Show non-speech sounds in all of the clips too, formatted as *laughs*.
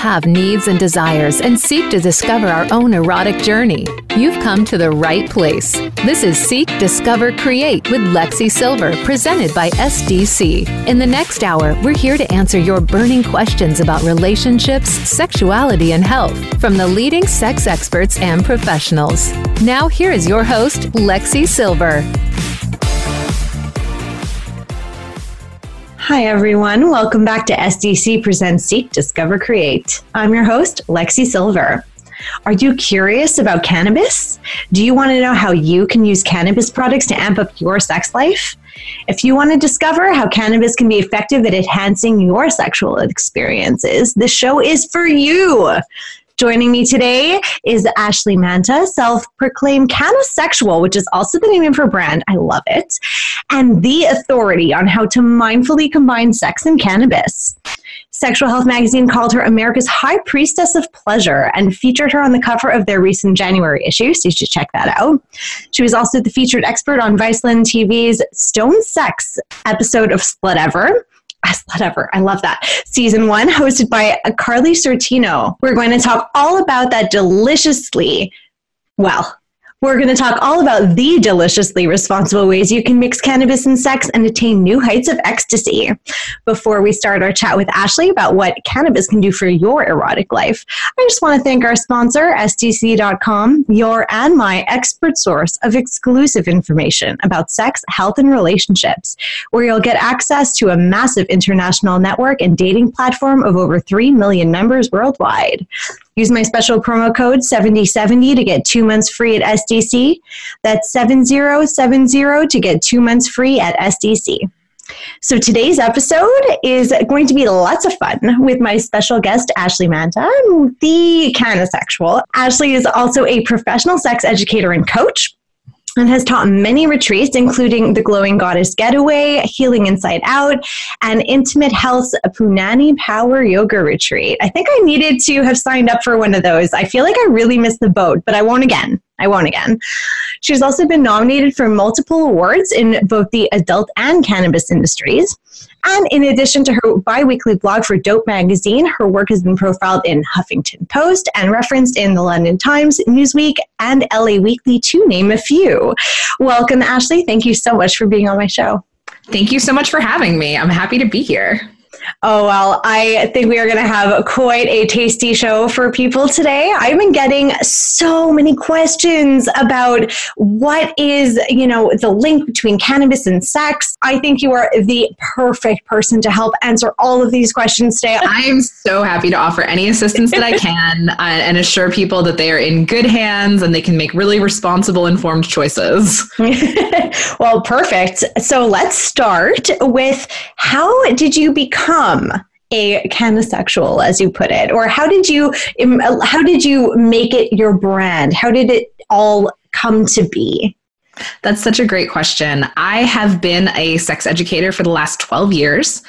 have needs and desires and seek to discover our own erotic journey, you've come to the right place. This is Seek, Discover, Create with Lexi Sylver, presented by SDC. In the next hour, we're here to answer your burning questions about relationships, sexuality, and health from the leading sex experts and professionals. Now, here is your host, Lexi Sylver. Hi, everyone. Welcome back to SDC Presents Seek, Discover, Create. I'm your host, Lexi Sylver. Are you curious about cannabis? Do you want to know how you can use cannabis products to amp up your sex life? If you want to discover how cannabis can be effective at enhancing your sexual experiences, the show is for you. Joining me today is Ashley Manta, self proclaimed CannaSexual, which is also the name of her brand. I love it. And the authority on how to mindfully combine sex and cannabis. Sexual Health magazine called her America's High Priestess of Pleasure and featured her on the cover of their recent January issue, so you should check that out. She was also the featured expert on Viceland TV's Stone Sex episode of Slutever whatever. I love that. Season one, hosted by uh, Karley Sciortino. We're going to talk all about that deliciously, well, we're going to talk all about the deliciously responsible ways you can mix cannabis and sex and attain new heights of ecstasy. Before we start our chat with Ashley about what cannabis can do for your erotic life, I just want to thank our sponsor, SDC.com, your and my expert source of exclusive information about sex, health, and relationships, where you'll get access to a massive international network and dating platform of over 3 million members worldwide. Use my special promo code 7070 to get two months free at SDC. That's 7070 to get two months free at SDC. So today's episode is going to be lots of fun with my special guest, Ashley Manta, the CannaSexual. Ashley is also a professional sex educator and coach and has taught many retreats, including the Glowing Goddess Getaway, Healing Inside Out, and Intimate Health's Punani Power Yoga Retreat. I think I needed to have signed up for one of those. I feel like I really missed the boat, but I won't again. I won't again. She's also been nominated for multiple awards in both the adult and cannabis industries. And in addition to her biweekly blog for Dope Magazine, her work has been profiled in Huffington Post and referenced in the London Times, Newsweek, and LA Weekly, to name a few. Welcome, Ashley. Thank you so much for being on my show. Thank you so much for having me. I'm happy to be here. Oh, well, I think we are going to have quite a tasty show for people today. I've been getting so many questions about what is, you know, the link between cannabis and sex. I think you are the perfect person to help answer all of these questions today. *laughs* I'm so happy to offer any assistance that I *laughs* can uh, and assure people that they are in good hands and they can make really responsible, informed choices. *laughs* well, perfect. So let's start with how did you become become a CannaSexual as you put it? Or how did you how did you make it your brand? How did it all come to be? That's such a great question. I have been a sex educator for the last 12 years,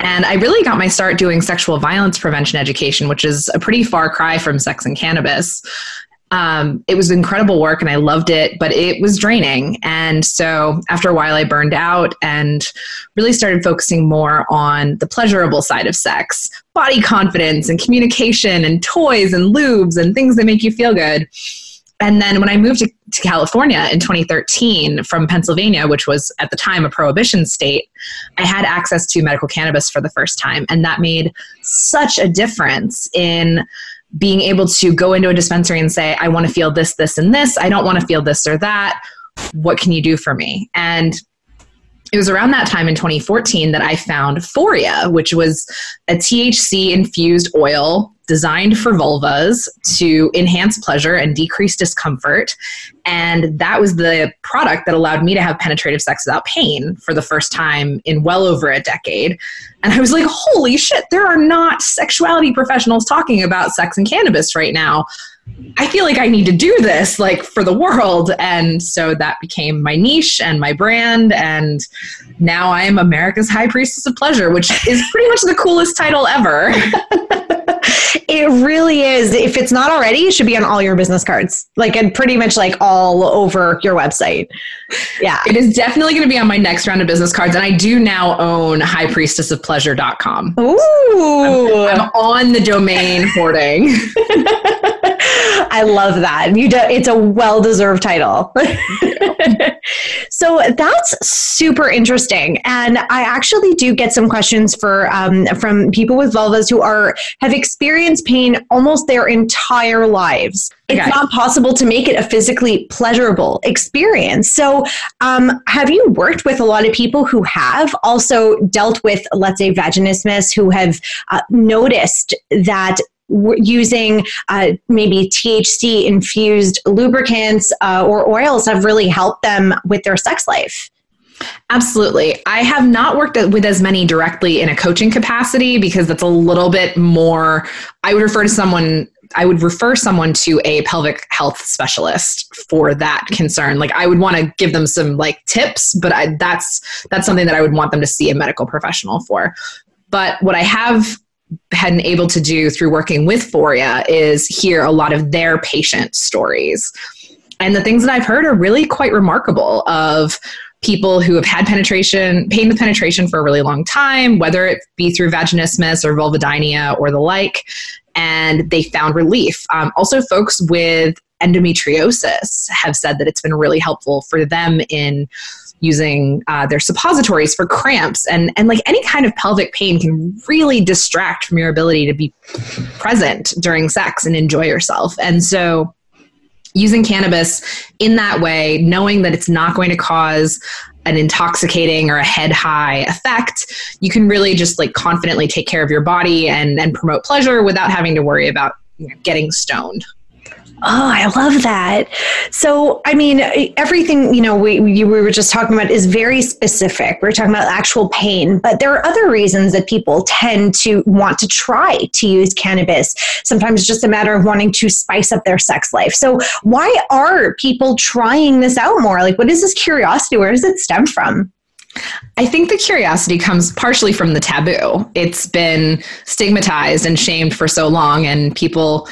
and I really got my start doing sexual violence prevention education, which is a pretty far cry from sex and cannabis um, it was incredible work and I loved it, but it was draining. And so after a while, I burned out and really started focusing more on the pleasurable side of sex body confidence and communication and toys and lubes and things that make you feel good. And then when I moved to, to, California in 2013 from Pennsylvania, which was at the time a prohibition state, I had access to medical cannabis for the first time. And that made such a difference in being able to go into a dispensary and say, I want to feel this, this, and this. I don't want to feel this or that. What can you do for me? And it was around that time in 2014 that I found Foria, which was a THC infused oil designed for vulvas to enhance pleasure and decrease discomfort. And that was the product that allowed me to have penetrative sex without pain for the first time in well over a decade. And I was like, holy shit, there are not sexuality professionals talking about sex and cannabis right now. I feel like I need to do this like for the world. And so that became my niche and my brand. And now I am America's High Priestess of Pleasure, which is pretty much the coolest title ever. *laughs* it really is. If it's not already, it should be on all your business cards, like and pretty much like all over your website. Yeah. It is definitely going to be on my next round of business cards. And I do now own highpriestessofpleasure.com. Ooh. I'm, I'm on the domain hoarding. *laughs* I love that. You do, it's a well-deserved title. so that's super interesting, and I actually do get some questions for um, from people with vulvas who are have experienced pain almost their entire lives. It's okay. not possible to make it a physically pleasurable experience. So, um, have you worked with a lot of people who have also dealt with, let's say, vaginismus, who have uh, noticed that using uh, maybe THC infused lubricants uh, or oils have really helped them with their sex life. Absolutely. I have not worked with as many directly in a coaching capacity because that's a little bit more. I would refer to someone I would refer someone to a pelvic health specialist for that concern. Like I would want to give them some like tips, but I, that's that's something that I would want them to see a medical professional for. But what I have been able to do through working with Foria is hear a lot of their patient stories. And the things that I've heard are really quite remarkable of people who have had penetration, pain with penetration for a really long time, whether it be through vaginismus or vulvodynia or the like, and they found relief. Um, also, folks with endometriosis have said that it's been really helpful for them in using uh, their suppositories for cramps. And and like any kind of pelvic pain can really distract from your ability to be present during sex and enjoy yourself. And so using cannabis in that way knowing that it's not going to cause an intoxicating or a head high effect you can really just like confidently take care of your body and and promote pleasure without having to worry about you know, getting stoned Oh, I love that. So, I mean, everything, you know, we, we were just talking about is very specific. We're talking about actual pain, but there are other reasons that people tend to want to try to use cannabis. Sometimes it's just a matter of wanting to spice up their sex life. So, why are people trying this out more? Like, what is this curiosity? Where does it stem from? I think the curiosity comes partially from the taboo. It's been stigmatized and shamed for so long, and people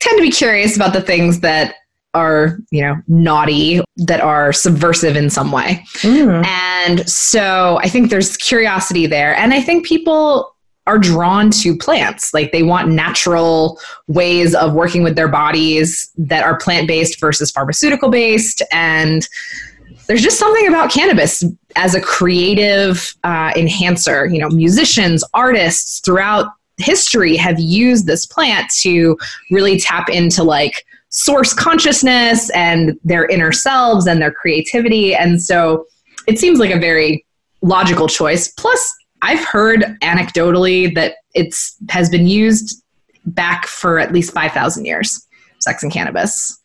tend to be curious about the things that are you know naughty that are subversive in some way. Mm. and so i think there's curiosity there. And i think people are drawn to plants. Like they want natural ways of working with their bodies that are plant-based versus pharmaceutical based and there's just something about cannabis as a creative uh, enhancer. You know musicians artists throughout history have used this plant to really tap into like source consciousness and their inner selves and their creativity. And so it seems like a very logical choice. Plus, I've heard anecdotally that it's has been used back for at least 5,000 years, sex and cannabis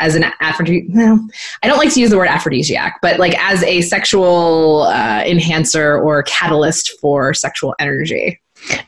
as an aphrodisiac. Well, I don't like to use the word aphrodisiac, but like as a sexual uh, enhancer or catalyst for sexual energy.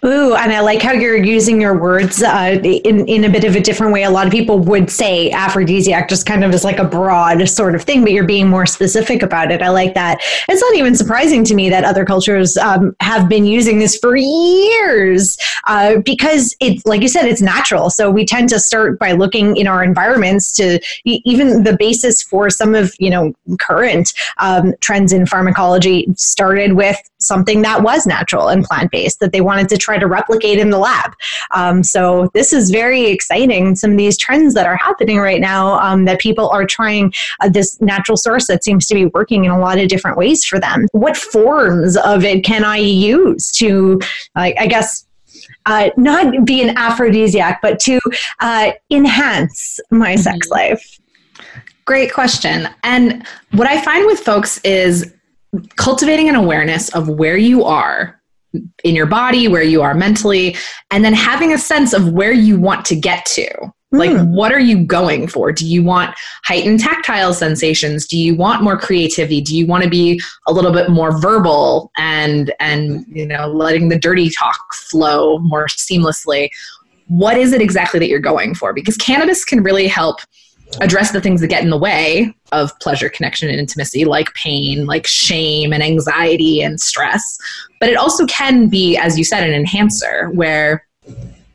Ooh, and I like how you're using your words uh, in in a bit of a different way. A lot of people would say aphrodisiac just kind of as like a broad sort of thing, but you're being more specific about it. I like that. It's not even surprising to me that other cultures um, have been using this for years uh, because it's like you said, it's natural. So we tend to start by looking in our environments to even the basis for some of you know current um, trends in pharmacology started with something that was natural and plant based that they wanted to try to replicate in the lab. Um, so this is very exciting. Some of these trends that are happening right now um, that people are trying uh, this natural source that seems to be working in a lot of different ways for them. What forms of it can I use to, uh, I guess, uh, not be an aphrodisiac, but to uh, enhance my mm-hmm. sex life? Great question. And what I find with folks is cultivating an awareness of where you are in your body, where you are mentally, and then having a sense of where you want to get to. Like, mm. what are you going for? Do you want heightened tactile sensations? Do you want more creativity? Do you want to be a little bit more verbal and and you know letting the dirty talk flow more seamlessly? What is it exactly that you're going for? Because cannabis can really help address the things that get in the way of pleasure, connection, and intimacy, like pain, like shame and anxiety and stress. But it also can be, as you said, an enhancer where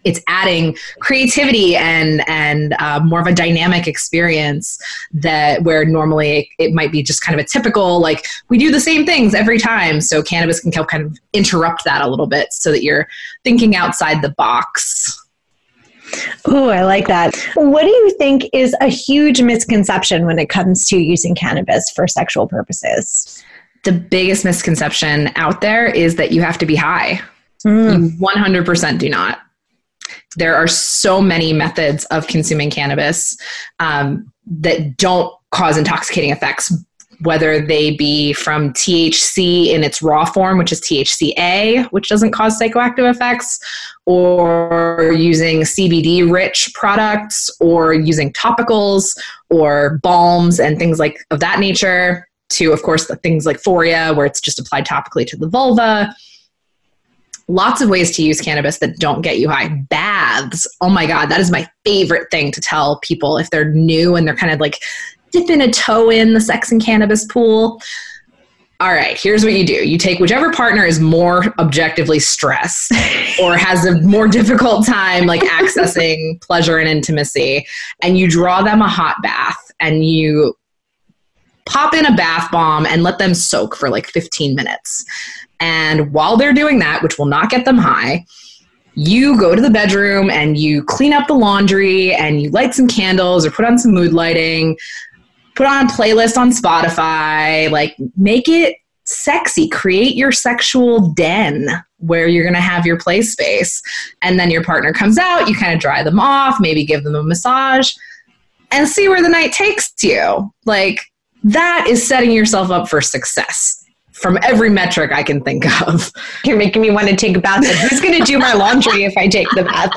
it's adding creativity and and uh, more of a dynamic experience that where normally it might be just kind of a typical like we do the same things every time so cannabis can help kind of interrupt that a little bit so that you're thinking outside the box Oh, I like that. What do you think is a huge misconception when it comes to using cannabis for sexual purposes? The biggest misconception out there is that you have to be high. Mm. You 100% do not there are so many methods of consuming cannabis um, that don't cause intoxicating effects whether they be from THC in its raw form, which is THCA, which doesn't cause psychoactive effects, or using CBD rich products, or using topicals or balms and things like of that nature, to of course things like Foria, where it's just applied topically to the vulva lots of ways to use cannabis that don't get you high. Baths. Oh my God, that is my favorite thing to tell people if they're new and they're kind of like dipping a toe in the sex and cannabis pool. All right, here's what you do. You take whichever partner is more objectively stressed *laughs* or has a more difficult time like accessing *laughs* pleasure and intimacy, and you draw them a hot bath and you pop in a bath bomb and let them soak for like 15 minutes. And while they're doing that, which will not get them high, you go to the bedroom and you clean up the laundry and you light some candles or put on some mood lighting, put on a playlist on Spotify, like make it sexy. Create your sexual den where you're going to have your play space. And then your partner comes out, you kind of dry them off, maybe give them a massage and see where the night takes you. Like that is setting yourself up for success from every metric I can think of. You're making me want to take a bath. Who's going to do my laundry if I take the bath?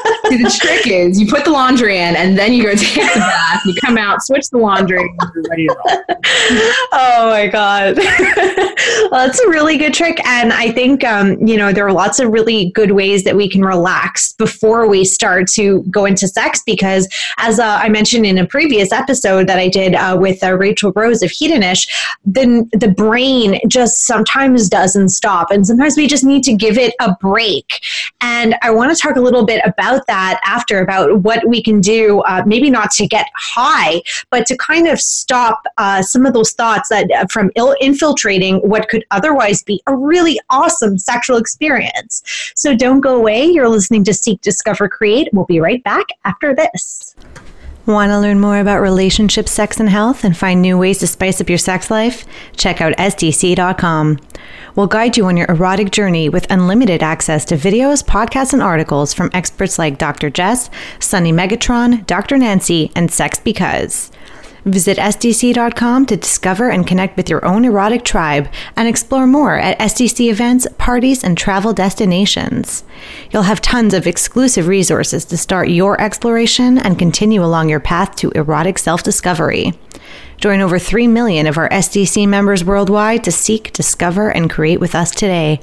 *laughs* See, the trick is you put the laundry in and then you go *laughs* take the bath. You come out, switch the laundry, and you're ready to. *laughs* Oh my god, *laughs* well, that's a really good trick, and I think um, you know there are lots of really good ways that we can relax before we start to go into sex. Because as uh, I mentioned in a previous episode that I did uh, with uh, Rachel Rose of Hedonish, then the brain just sometimes doesn't stop, and sometimes we just need to give it a break. And I want to talk a little bit about that that after about what we can do, uh, maybe not to get high, but to kind of stop uh, some of those thoughts that uh, from Ill- infiltrating what could otherwise be a really awesome sexual experience. So don't go away. You're listening to Seek, Discover, Create. We'll be right back after this. Want to learn more about relationships, sex, and health and find new ways to spice up your sex life? Check out SDC.com. We'll guide you on your erotic journey with unlimited access to videos, podcasts, and articles from experts like Dr. Jess, Sunny Megatron, Dr. Nancy, and Sex Because. Visit SDC.com to discover and connect with your own erotic tribe and explore more at SDC events, parties, and travel destinations. You'll have tons of exclusive resources to start your exploration and continue along your path to erotic self discovery. Join over 3 million of our SDC members worldwide to seek, discover, and create with us today.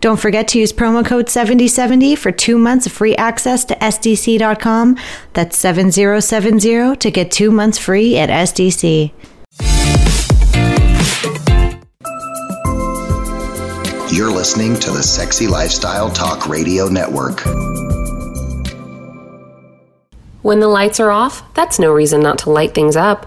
Don't forget to use promo code 7070 for two months of free access to SDC.com. That's 7070 to get two months free at SDC. You're listening to the Sexy Lifestyle Talk Radio Network. When the lights are off, that's no reason not to light things up.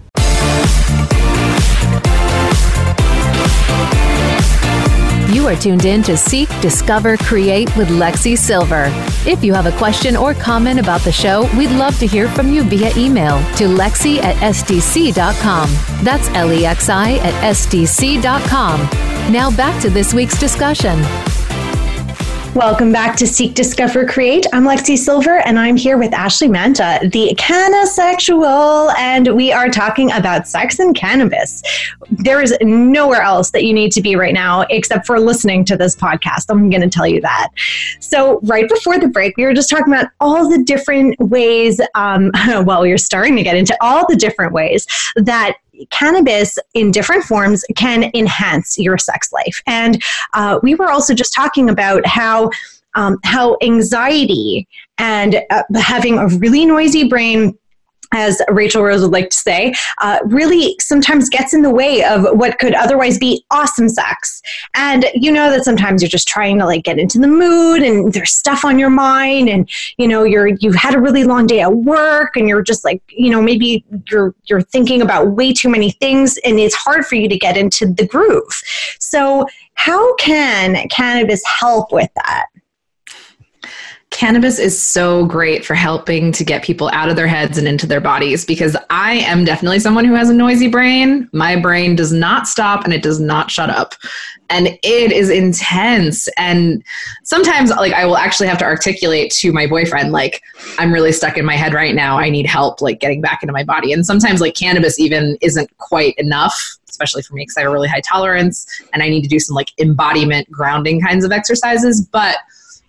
Are tuned in to Seek, Discover, Create with Lexi Sylver. If you have a question or comment about the show, we'd love to hear from you via email to lexi at sdc.com. That's L E X I at sdc.com. Now back to this week's discussion. Welcome back to Seek, Discover, Create. I'm Lexi Sylver, and I'm here with Ashley Manta, the CannaSexual, and we are talking about sex and cannabis. There is nowhere else that you need to be right now except for listening to this podcast. I'm going to tell you that. So, right before the break, we were just talking about all the different ways, um, *laughs* well, we were starting to get into all the different ways that cannabis in different forms can enhance your sex life. And uh, we were also just talking about how. Um, how anxiety and uh, having a really noisy brain as Rachel Rose would like to say, uh, really sometimes gets in the way of what could otherwise be awesome sex. And you know that sometimes you're just trying to like get into the mood and there's stuff on your mind and you know you're you've had a really long day at work and you're just like, you know, maybe you're you're thinking about way too many things and it's hard for you to get into the groove. So, how can cannabis help with that? Cannabis is so great for helping to get people out of their heads and into their bodies because I am definitely someone who has a noisy brain. My brain does not stop and it does not shut up. And it is intense. And sometimes, like, I will actually have to articulate to my boyfriend, like, I'm really stuck in my head right now. I need help, like, getting back into my body. And sometimes, like, cannabis even isn't quite enough especially for me because I have a really high tolerance and I need to do some like embodiment grounding kinds of exercises. But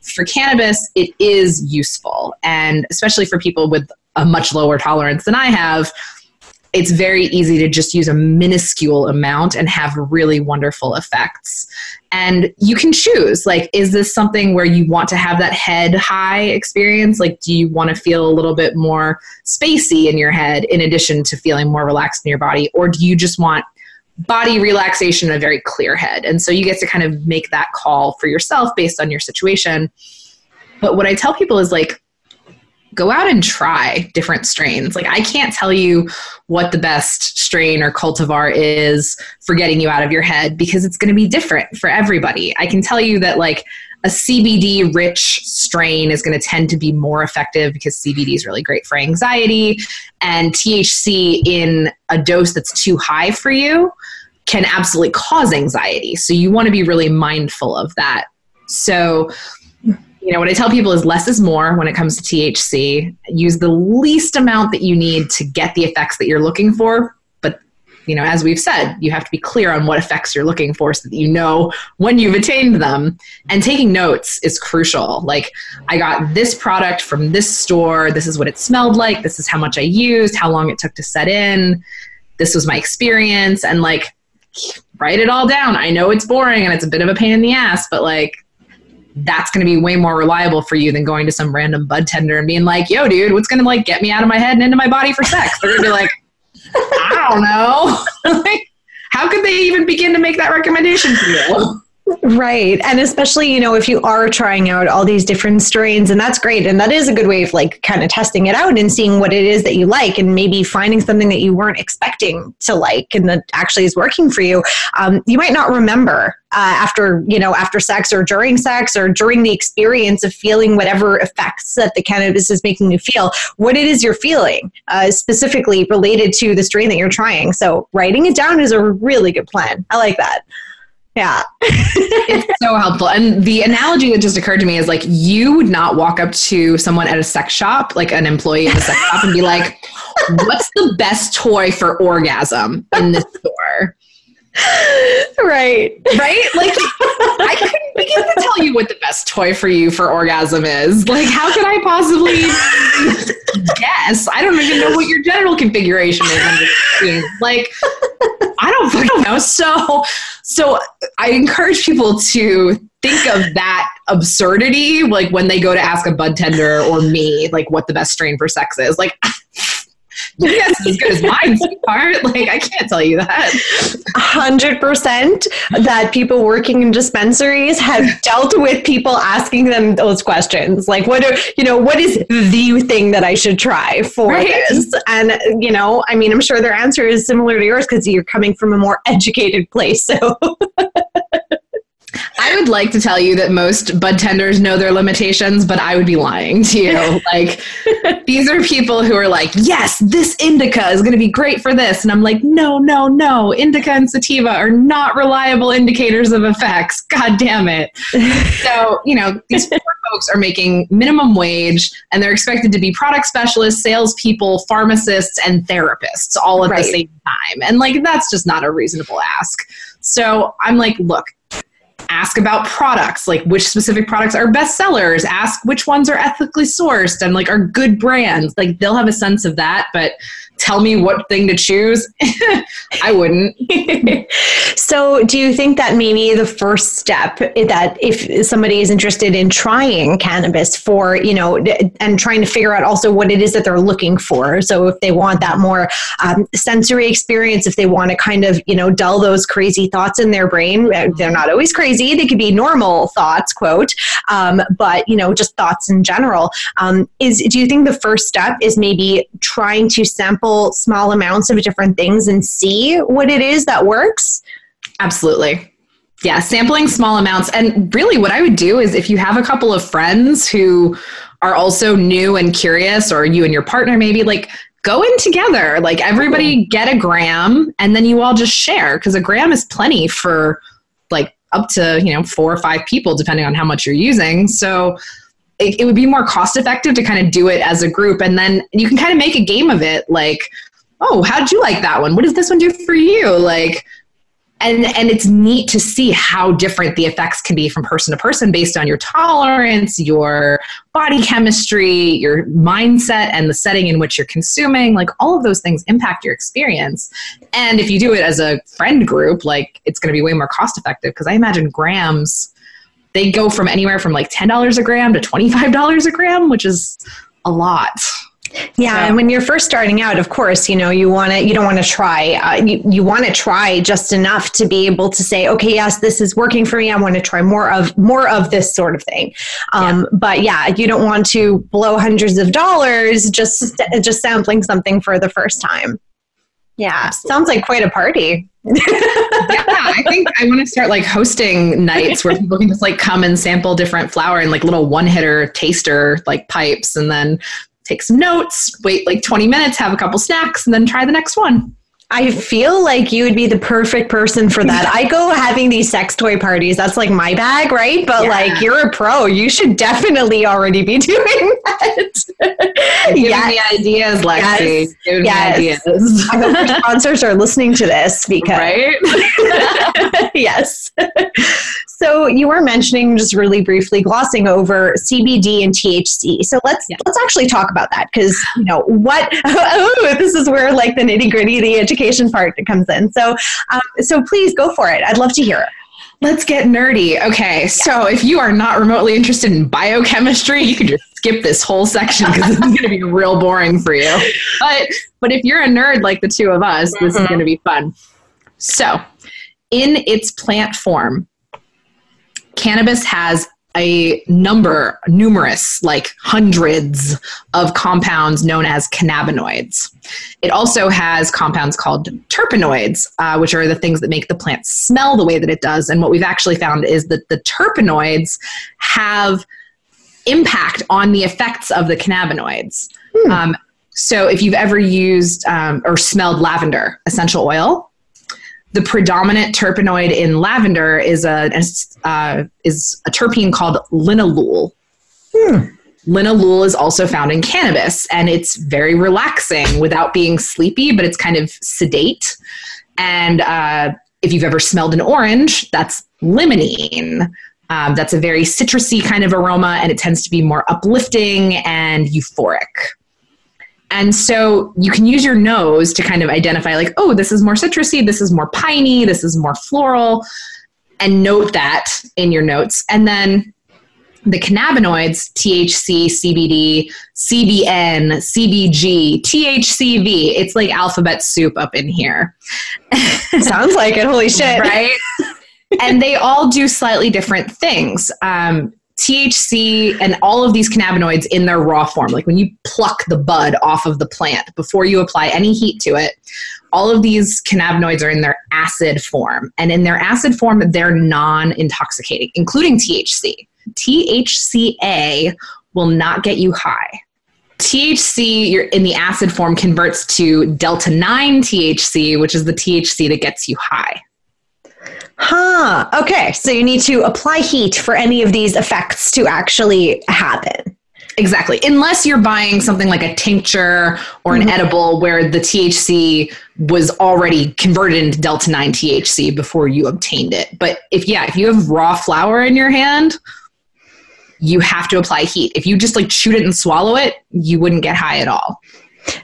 for cannabis, it is useful. And especially for people with a much lower tolerance than I have, it's very easy to just use a minuscule amount and have really wonderful effects. And you can choose like, is this something where you want to have that head high experience? Like, do you want to feel a little bit more spacey in your head in addition to feeling more relaxed in your body? Or do you just want body relaxation in a very clear head. And so you get to kind of make that call for yourself based on your situation. But what I tell people is like, go out and try different strains. Like, I can't tell you what the best strain or cultivar is for getting you out of your head because it's going to be different for everybody. I can tell you that, like, a CBD rich strain is going to tend to be more effective because CBD is really great for anxiety, and THC in a dose that's too high for you can absolutely cause anxiety. So you want to be really mindful of that. So, you know, what I tell people is less is more when it comes to THC. Use the least amount that you need to get the effects that you're looking for, you know, as we've said, you have to be clear on what effects you're looking for so that you know when you've attained them. And taking notes is crucial. Like, I got this product from this store. This is what it smelled like. This is how much I used, how long it took to set in. This was my experience. And like, write it all down. I know it's boring and it's a bit of a pain in the ass, but like, that's going to be way more reliable for you than going to some random bud tender and being like, yo, dude, what's going to like get me out of my head and into my body for sex? They're going to be like, I don't know. *laughs* How could they even begin to make that recommendation for you? Right. And especially, you know, if you are trying out all these different strains, and that's great. And that is a good way of like kind of testing it out and seeing what it is that you like and maybe finding something that you weren't expecting to like and that actually is working for you. Um, you might not remember uh, after, you know, after sex or during sex or during the experience of feeling whatever effects that the cannabis is making you feel, what it is you're feeling uh, specifically related to the strain that you're trying. So writing it down is a really good plan. I like that. Yeah. it's so helpful. And the analogy that just occurred to me is like you would not walk up to someone at a sex shop, like an employee at a sex shop, and be like, what's the best toy for orgasm in this store? Right. Right? Like I couldn't begin to tell you what the best toy for you for orgasm is. Like how could I possibly guess? I don't even know what your general configuration is. Like I don't fucking know. So so I encourage people to think of that absurdity like when they go to ask a bud tender or me like what the best strain for sex is. Like Yes, as good as mine, *laughs* sweetheart. Like I can't tell you that. Hundred percent that people working in dispensaries have *laughs* dealt with people asking them those questions. Like, what are you know, what is the thing that I should try for right. this? And you know, I mean, I'm sure their answer is similar to yours because you're coming from a more *laughs* educated place. So I would like to tell you that most bud tenders know their limitations, but I would be lying to you. *laughs* like, these are people who are like, yes, this indica is going to be great for this. And I'm like, no, no, no. Indica and sativa are not reliable indicators of effects. God damn it. *laughs* so, you know, these poor folks are making minimum wage and they're expected to be product specialists, salespeople, pharmacists, and therapists all at right. the same time. And like, that's just not a reasonable ask. So I'm like, look, ask about products like which specific products are best sellers ask which ones are ethically sourced and like are good brands. Like they'll have a sense of that but tell me what thing to choose, *laughs* I wouldn't. *laughs* so, do you think that maybe the first step that if somebody is interested in trying cannabis for, you know, and trying to figure out also what it is that they're looking for. So, if they want that more um, sensory experience, if they want to kind of, you know, dull those crazy thoughts in their brain, uh, they're not always crazy. They could be normal thoughts, quote, um, but, you know, just thoughts in general. Um, is do you think the first step is maybe trying to sample sample small amounts of different things and see what it is that works? Absolutely. Yeah, sampling small amounts. And really, what I would do is if you have a couple of friends who are also new and curious, or you and your partner maybe, like go in together. Like everybody get a gram and then you all just share because a gram is plenty for like up to, you know, four or five people, depending on how much you're using. So it, it would be more cost effective to kind of do it as a group and then you can kind of make a game of it like oh how'd you like that one? What does this one do for you? Like and and it's neat to see how different the effects can be from person to person based on your tolerance your body chemistry your mindset and the setting in which you're consuming. Like all of those things impact your experience. And if you do it as a friend group like it's going to be way more cost effective because i imagine grams they go from anywhere from like $10 a gram to $25 a gram, which is a lot. Yeah, so. and when you're first starting out, of course, you know you want to you don't want to try uh, you, you want to try just enough to be able to say, okay, yes, this is working for me. I want to try more of more of this sort of thing. Um, yeah. But yeah, you don't want to blow hundreds of dollars just just sampling something for the first time. Yeah, Absolutely. sounds like quite a party. yeah, I think I want to start like hosting nights where people can just like come and sample different flower and like little one hitter taster like pipes and then take some notes, wait like 20 minutes, have a couple snacks, and then try the next one. I feel like you would be the perfect person for that. *laughs* I go having these sex toy parties. That's like my bag, right? But yeah. like you're a pro. You should definitely already be *laughs* doing that. Give yes. me ideas, Lexi. Yes. Give yes. me ideas. I hope your *laughs* sponsors are listening to this because Right? yes. So you were mentioning just really briefly glossing over CBD and THC. So let's yeah. let's actually talk about that because you know what *laughs* oh, this is where like the nitty gritty, the education part comes in. So um, so please go for it. I'd love to hear it. Let's get nerdy. Okay, so if you are not remotely interested in biochemistry, you can just skip this whole section because it's going to be real boring for you. But but if you're a nerd like the two of us, mm-hmm. this is mm-hmm. going to be fun. So, in its plant form, cannabis has a number, numerous, like hundreds of compounds known as cannabinoids. It also has compounds called terpenoids, uh, which are the things that make the plant smell the way that it does. And what we've actually found is that the terpenoids have impact on the effects of the cannabinoids. Hmm. Um, so if you've ever used um, or smelled lavender essential oil, the predominant terpenoid in lavender is a uh, is a terpene called linalool. Hmm. Linalool is also found in cannabis, and it's very relaxing without being sleepy, but it's kind of sedate. And uh, if you've ever smelled an orange, that's limonene. Um, that's a very citrusy kind of aroma, and it tends to be more uplifting and euphoric. And so you can use your nose to kind of identify, like, oh, this is more citrusy, this is more piney, this is more floral, and note that in your notes. And then the cannabinoids, THC, CBD, CBN, CBG, THCV, it's like alphabet soup up in here. *laughs* Sounds like it. Holy shit. Right? and they all do slightly different things. Um, THC and all of these cannabinoids in their raw form, like when you pluck the bud off of the plant before you apply any heat to it, all of these cannabinoids are in their acid form. And in their acid form, they're non intoxicating, including THC. THCA will not get you high. THC in the acid form converts to delta 9 THC, which is the THC that gets you high. Huh. Okay. So you need to apply heat for any of these effects to actually happen. Exactly. Unless you're buying something like a tincture or an mm-hmm. edible where the THC was already converted into delta 9 THC before you obtained it. But if yeah, if you have raw flower in your hand, you have to apply heat. If you just like shoot it and swallow it, you wouldn't get high at all.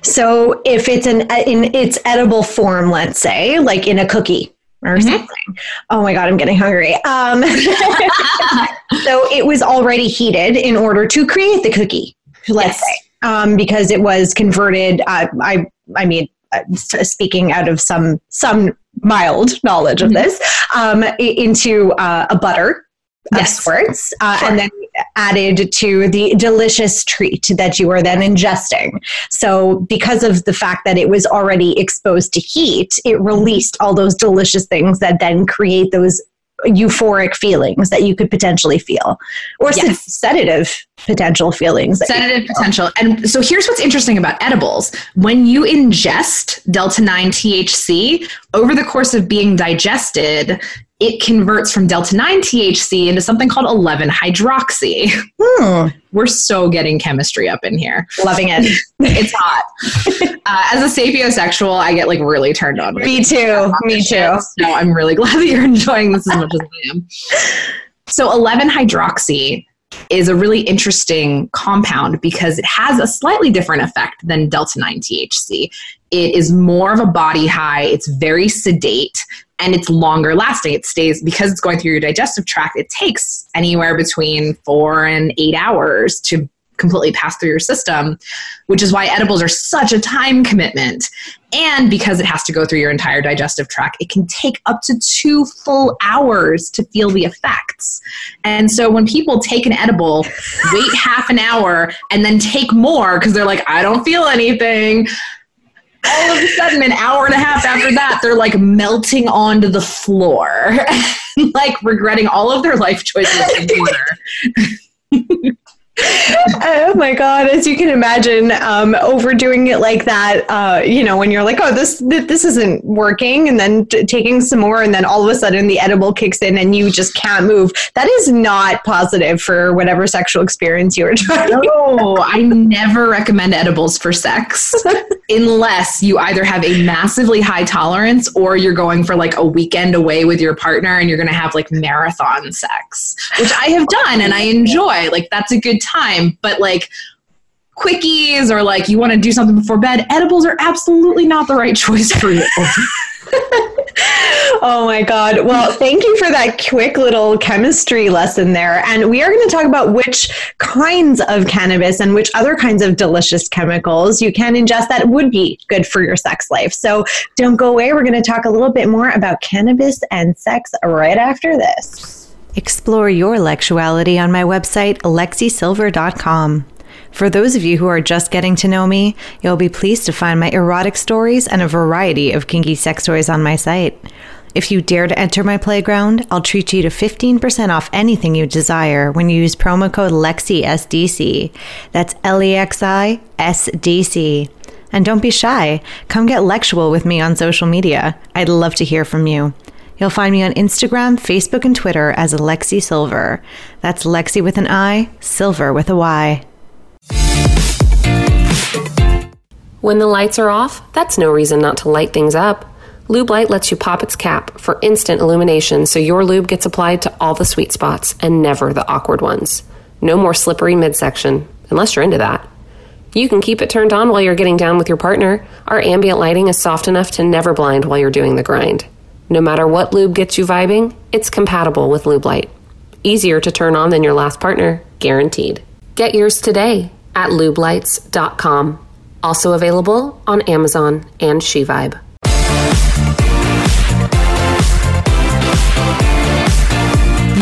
So if it's an in its edible form, let's say, like in a cookie, or mm-hmm. something. Oh my god, I'm getting hungry. Um, *laughs* so it was already heated in order to create the cookie. Let's yes. say um, because it was converted. Uh, I I mean, uh, speaking out of some some mild knowledge of mm-hmm. this, um, into uh, a butter yes. of sorts, uh, sure. and then added to the delicious treat that you are then ingesting. So, because of the fact that it was already exposed to heat, it released all those delicious things that then create those euphoric feelings that you could potentially feel or yes. sedative potential feelings sedative potential and so here's what's interesting about edibles when you ingest delta 9 thc over the course of being digested it converts from delta 9 THC into something called 11 hydroxy. Hmm. We're so getting chemistry up in here. Loving it. *laughs* it's hot. Uh, as a sapiosexual, I get like really turned on. Me too. Me too. So I'm really *laughs* glad that you're enjoying this as much as I am. So 11 hydroxy is a really interesting compound because it has a slightly different effect than delta 9 THC. It is more of a body high, it's very sedate, and it's longer lasting. It stays because it's going through your digestive tract, it takes anywhere between four and eight hours to completely pass through your system, which is why edibles are such a time commitment. And because it has to go through your entire digestive tract, it can take up to two full hours to feel the effects. And so when people take an edible, wait *laughs* half an hour, and then take more because they're like, I don't feel anything all of a sudden, an hour and a half after that, they're like melting onto the floor, *laughs* like regretting all of their life choices *laughs* oh my god as you can imagine um, overdoing it like that uh, you know when you're like oh this this isn't working and then t- taking some more and then all of a sudden the edible kicks in and you just can't move. That is not positive for whatever sexual experience you are *laughs* trying no i never recommend edibles for sex *laughs* unless you either have a massively high tolerance or you're going for like a weekend away with your partner and you're going to have like marathon sex which i have done and i enjoy. Like that's a good time, but like quickies or like you want to do something before bed, edibles are absolutely not the right choice for you. *laughs* oh my God. Well, thank you for that quick little chemistry lesson there. And we are going to talk about which kinds of cannabis and which other kinds of delicious chemicals you can ingest that would be good for your sex life. So don't go away. We're going to talk a little bit more about cannabis and sex right after this. Explore your sexuality on my website, alexisilver.com. For those of you who are just getting to know me, you'll be pleased to find my erotic stories and a variety of kinky sex toys on my site. If you dare to enter my playground, I'll treat you to 15% off anything you desire when you use promo code LEXISDC. That's L E X I S D C. And don't be shy. Come get lectual with me on social media. I'd love to hear from you. You'll find me on Instagram, Facebook, and Twitter as Lexi Sylver. That's Lexi with an I, Sylver with a Y. When the lights are off, that's no reason not to light things up. Lube Light lets you pop its cap for instant illumination so your lube gets applied to all the sweet spots and never the awkward ones. No more slippery midsection, unless you're into that. You can keep it turned on while you're getting down with your partner. Our ambient lighting is soft enough to never blind while you're doing the grind. No matter what lube gets you vibing, it's compatible with Lube Light. Easier to turn on than your last partner, guaranteed. Get yours today at lubelights.com. Also available on Amazon and SheVibe.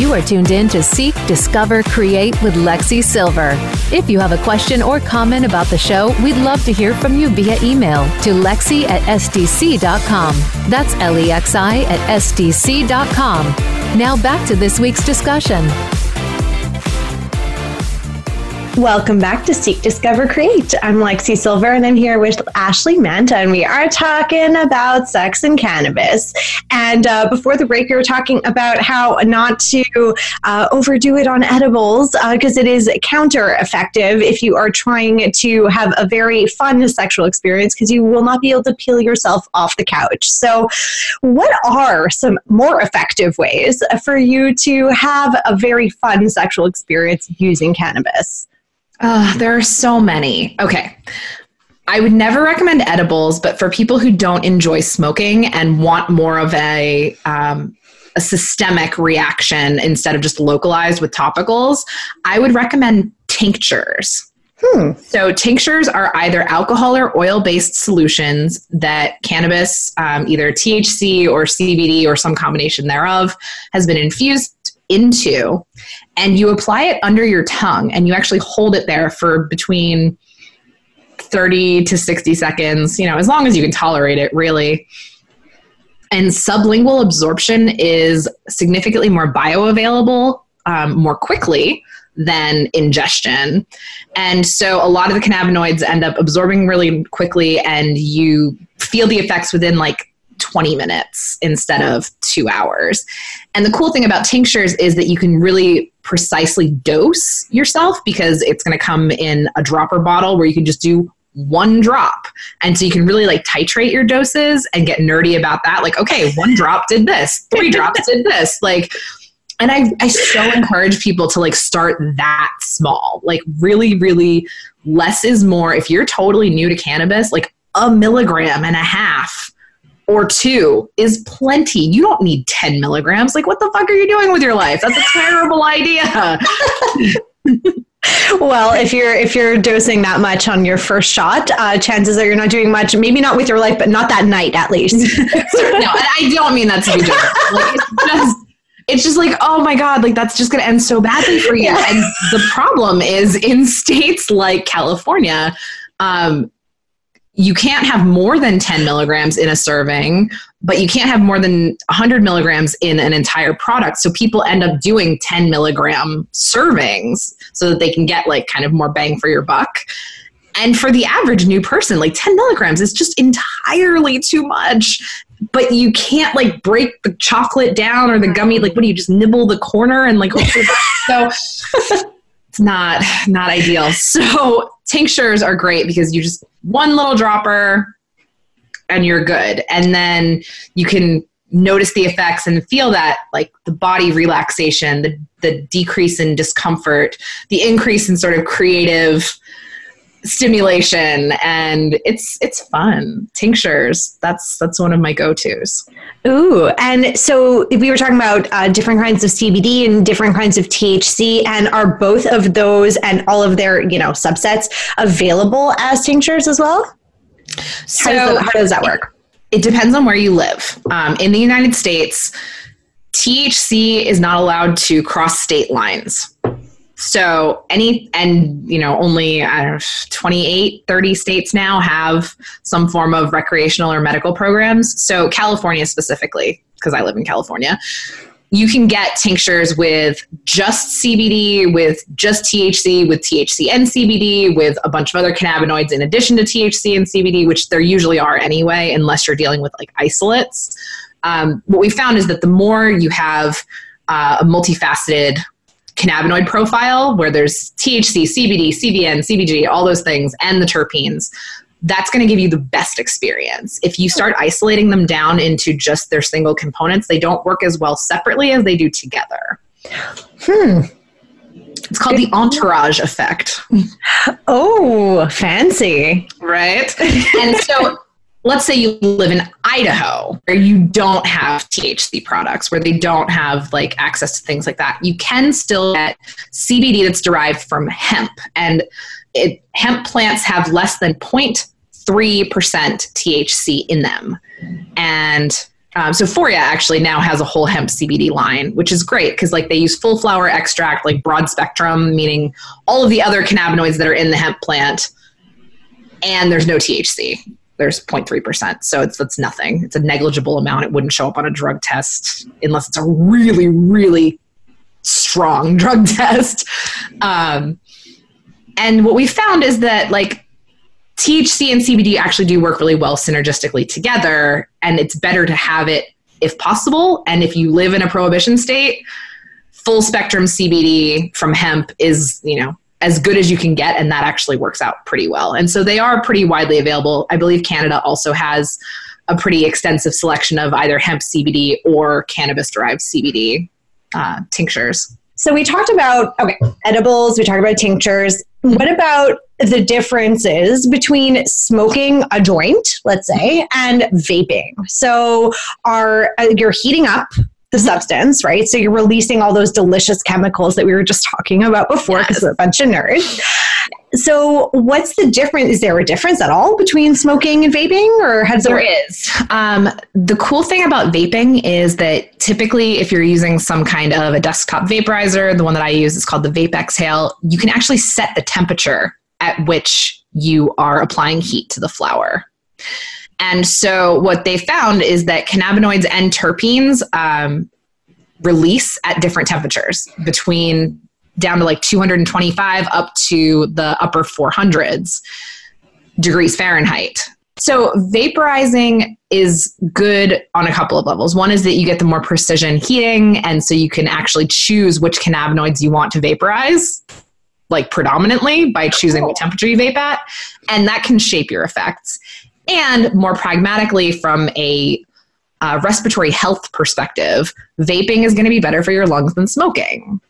You are tuned in to Seek, Discover, Create with Lexi Sylver. If you have a question or comment about the show, we'd love to hear from you via email to lexi at sdc.com. That's L E X I at sdc.com. Now back to this week's discussion. Welcome back to Seek, Discover, Create. I'm Lexi Sylver and I'm here with Ashley Manta, and we are talking about sex and cannabis. And uh, before the break, we were talking about how not to uh, overdo it on edibles because uh, it is counter effective if you are trying to have a very fun sexual experience because you will not be able to peel yourself off the couch. So, what are some more effective ways for you to have a very fun sexual experience using cannabis? Uh, there are so many. Okay. I would never recommend edibles, but for people who don't enjoy smoking and want more of a um, a systemic reaction instead of just localized with topicals, I would recommend tinctures. Hmm. So, tinctures are either alcohol or oil based solutions that cannabis, um, either THC or CBD or some combination thereof, has been infused into and you apply it under your tongue and you actually hold it there for between 30 to 60 seconds, you know, as long as you can tolerate it, really. And sublingual absorption is significantly more bioavailable um, more quickly than ingestion. And so a lot of the cannabinoids end up absorbing really quickly, and you feel the effects within like 20 minutes instead of two hours. And the cool thing about tinctures is that you can really precisely dose yourself because it's going to come in a dropper bottle where you can just do one drop. And so you can really like titrate your doses and get nerdy about that. Like, okay, one drop did this, three drops did this. Like, and I, I so encourage people to like start that small. Like, really, really less is more. If you're totally new to cannabis, like a milligram and a half or two is plenty. You don't need 10 milligrams. Like, what the fuck are you doing with your life? That's a terrible idea. *laughs* well, if you're if you're dosing that much on your first shot, uh, chances are you're not doing much. Maybe not with your life, but not that night at least. *laughs* no, I don't mean that to be. Like, it's just it's just like, oh my God, like that's just going to end so badly for you. Yeah. And the problem is in states like California, um, you can't have more than 10 milligrams in a serving, but you can't have more than 100 milligrams in an entire product. So people end up doing 10 milligram servings so that they can get like kind of more bang for your buck. And for the average new person, like 10 milligrams is just entirely too much. But you can't like break the chocolate down or the gummy. Like, what do you just nibble the corner and like, so *laughs* it's not not ideal. So tinctures are great because you just one little dropper and you're good. And then you can notice the effects and feel that like the body relaxation, the the decrease in discomfort, the increase in sort of creative stimulation and it's it's fun. Tinctures that's that's one of my go-to's. Ooh and so we were talking about uh, different kinds of cbd and different kinds of thc and are both of those and all of their you know subsets available as tinctures as well? So how does that, how does that work? it, it depends on where you live. Um, in the united states thc is not allowed to cross state lines so any and you know only I don't know, 28 30 states now have some form of recreational or medical programs. So California specifically because I live in California, you can get tinctures with just CBD, with just THC, with THC and CBD, with a bunch of other cannabinoids in addition to THC and CBD, which there usually are anyway, unless you're dealing with like isolates. Um, what we found is that the more you have uh, a multifaceted cannabinoid profile where there's THC, CBD, CBN, CBG, all those things, and the terpenes, that's going to give you the best experience. If you start isolating them down into just their single components, they don't work as well separately as they do together. Hmm. It's called the entourage effect. *laughs* Oh, fancy. Right? and so let's say you live in Idaho where you don't have THC products, where they don't have like access to things like that, you can still get CBD that's derived from hemp. And it, hemp plants have less than 0.3% THC in them. And um, so Foria actually now has a whole hemp CBD line, which is great because like they use full flower extract, like broad spectrum, meaning all of the other cannabinoids that are in the hemp plant, and there's no THC. There's 0.3%. So it's that's nothing. It's a negligible amount. It wouldn't show up on a drug test unless it's a really, really strong *laughs* drug test. Um, and what we found is that like THC and CBD actually do work really well synergistically together, and it's better to have it if possible. And if you live in a prohibition state, full spectrum CBD from hemp is, you know, as good as you can get, and that actually works out pretty well. And so they are pretty widely available. I believe Canada also has a pretty extensive selection of either hemp CBD or cannabis derived CBD uh, tinctures. So we talked about okay, edibles, we talked about tinctures. What about the differences between smoking a joint, let's say, and vaping? So are uh, you're heating up the substance, right? So you're releasing all those delicious chemicals that we were just talking about before because yes. we're a bunch of nerds. So, what's the difference? Is there a difference at all between smoking and vaping, or has there, there is? Um, the cool thing about vaping is that typically, if you're using some kind of a desktop vaporizer, the one that I use is called the Vapexhale. You can actually set the temperature at which you are applying heat to the flower. And so, what they found is that cannabinoids and terpenes um, release at different temperatures between down to like 225 up to the upper 400s degrees Fahrenheit. So, vaporizing is good on a couple of levels. One is that you get the more precision heating, and so you can actually choose which cannabinoids you want to vaporize, like predominantly by choosing what temperature you vape at, and that can shape your effects. And more pragmatically, from a uh, respiratory health perspective, vaping is going to be better for your lungs than smoking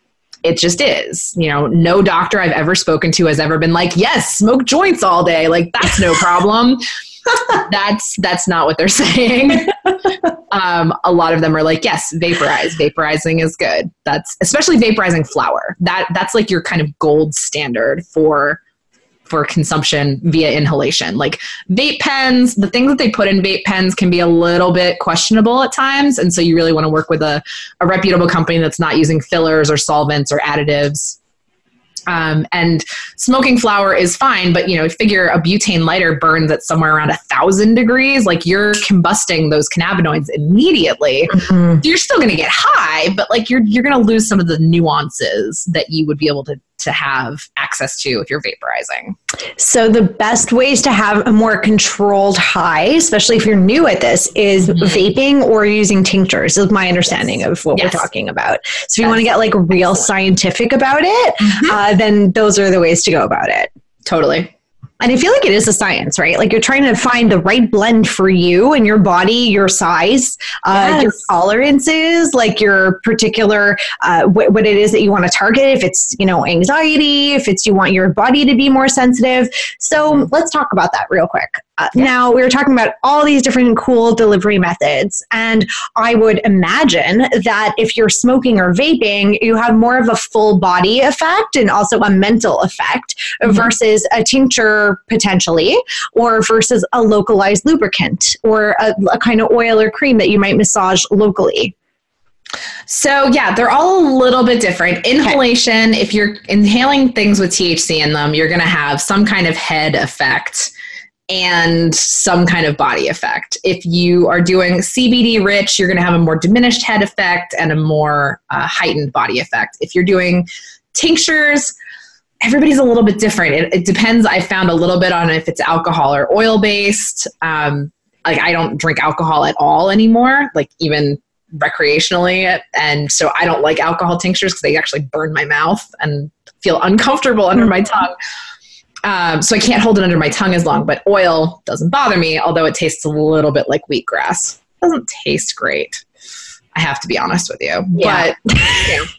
it just is. You know, no doctor I've ever spoken to has ever been like, "Yes, smoke joints all day." Like that's no problem. *laughs* that's that's not what they're *laughs* saying. um, a lot of them are like, "Yes, vaporize. Vaporizing is good." That's especially vaporizing flower. That that's like your kind of gold standard for for consumption via inhalation. Like vape pens, the things that they put in vape pens can be a little bit questionable at times. And so you really want to work with a, a reputable company that's not using fillers or solvents or additives. Um, and smoking flower is fine, but you know, figure a butane lighter burns at somewhere around a thousand degrees. Like you're combusting those cannabinoids immediately. Mm-hmm. You're still going to get high, but like you're you're going to lose some of the nuances that you would be able to to have access to if you're vaporizing. So the best ways to have a more controlled high, especially if you're new at this, is mm-hmm. vaping or using tinctures. Is my understanding of what yes. we're talking about. So if you want to get like real Excellent. scientific about it, mm-hmm. uh, then those are the ways to go about it. Totally. And I feel like it is a science, right? Like you're trying to find the right blend for you and your body, your size, uh, yes. your tolerances, like your particular uh, wh- what it is that you want to target. If it's you know anxiety, if it's you want your body to be more sensitive. So mm-hmm. let's talk about that real quick. Uh, yeah. Now, we were talking about all these different cool delivery methods, and I would imagine that if you're smoking or vaping, you have more of a full body effect and also a mental effect mm-hmm. versus a tincture potentially, or versus a localized lubricant or a, a kind of oil or cream that you might massage locally. So, yeah, they're all a little bit different. Inhalation, okay. if you're inhaling things with THC in them, you're going to have some kind of head effect and some kind of body effect. If you are doing CBD rich, you're going to have a more diminished head effect and a more uh, heightened body effect. If you're doing tinctures, everybody's a little bit different. It, it, depends. I found a little bit on if it's alcohol or oil based. Um, like I don't drink alcohol at all anymore, like even recreationally. And so I don't like alcohol tinctures because they actually burn my mouth and feel uncomfortable under my tongue. Um, so I can't hold it under my tongue as long, but oil doesn't bother me, although it tastes a little bit like wheatgrass. It doesn't taste great. I have to be honest with you. Yeah. But *laughs*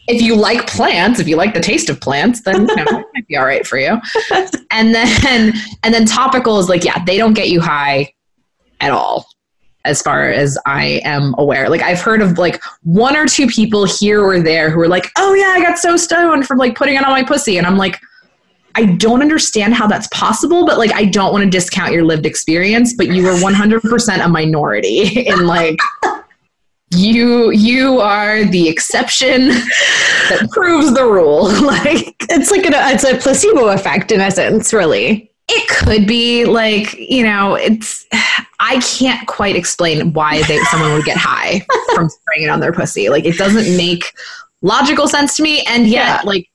if you like plants, if you like the taste of plants, then you know, it might be all right for you. *laughs* And then and then topicals, like yeah, they don't get you high at all as far as I am aware. Like I've heard of like one or two people here or there who are like, "Oh yeah, I got so stoned from like putting it on my pussy," and I'm like, I don't understand how that's possible, but like I don't want to discount your lived experience, but you were 100% a minority *laughs* in like you you are the exception that proves the rule. *laughs* Like it's like a, it's a placebo effect in essence really. It could be like you know it's i can't quite explain why they someone would get high from spraying it on their pussy. Like it doesn't make logical sense to me and yet yeah. like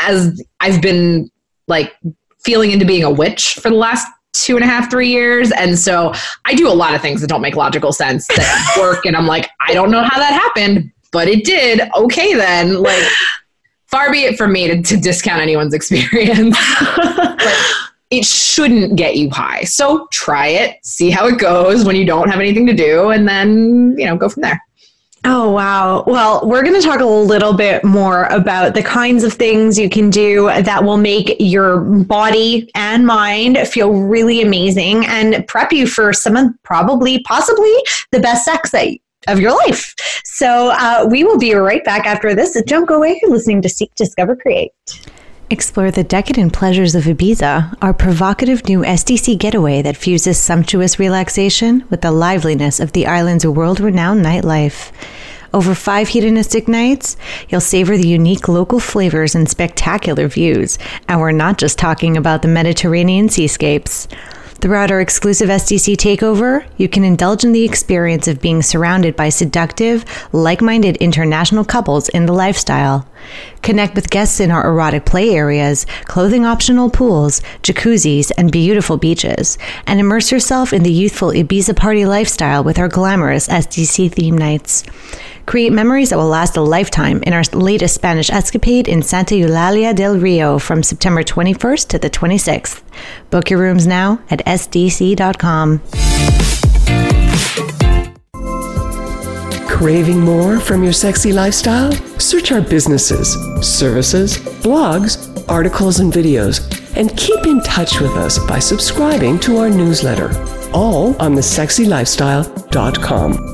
as i've been like feeling into being a witch for the last two and a half, three years. And so I do a lot of things that don't make logical sense that *laughs* work. and I'm like, I don't know how that happened, but it did. Okay, then. Like, far be it from me to, to discount anyone's *laughs* experience. but it shouldn't get you high. So try it, see how it goes when you don't have anything to do, and then, you know, go from there. Oh, wow. Well, we're going to talk a little bit more about the kinds of things you can do that will make your body and mind feel really amazing and prep you for some of probably, possibly the best sex that of your life. So uh, we will be right back after this. Don't go away. You're listening to Seek, Discover, Create. Explore the decadent pleasures of Ibiza, our provocative new SDC getaway that fuses sumptuous relaxation with the liveliness of the island's world renowned nightlife. Over five hedonistic nights, you'll savor the unique local flavors and spectacular views. And we're not just talking about the Mediterranean seascapes. Throughout our exclusive SDC takeover, you can indulge in the experience of being surrounded by seductive, like minded international couples in the lifestyle. Connect with guests in our erotic play areas, clothing optional pools, jacuzzis, and beautiful beaches, and immerse yourself in the youthful Ibiza party lifestyle with our glamorous SDC theme nights. Create memories that will last a lifetime in our latest Spanish escapade in Santa Eulalia del Rio from September 21st to the 26th. Book your rooms now at sdc.com. Craving more from your sexy lifestyle? Search our businesses, services, blogs, articles, and videos, and keep in touch with us by subscribing to our newsletter, all on thesexylifestyle.com.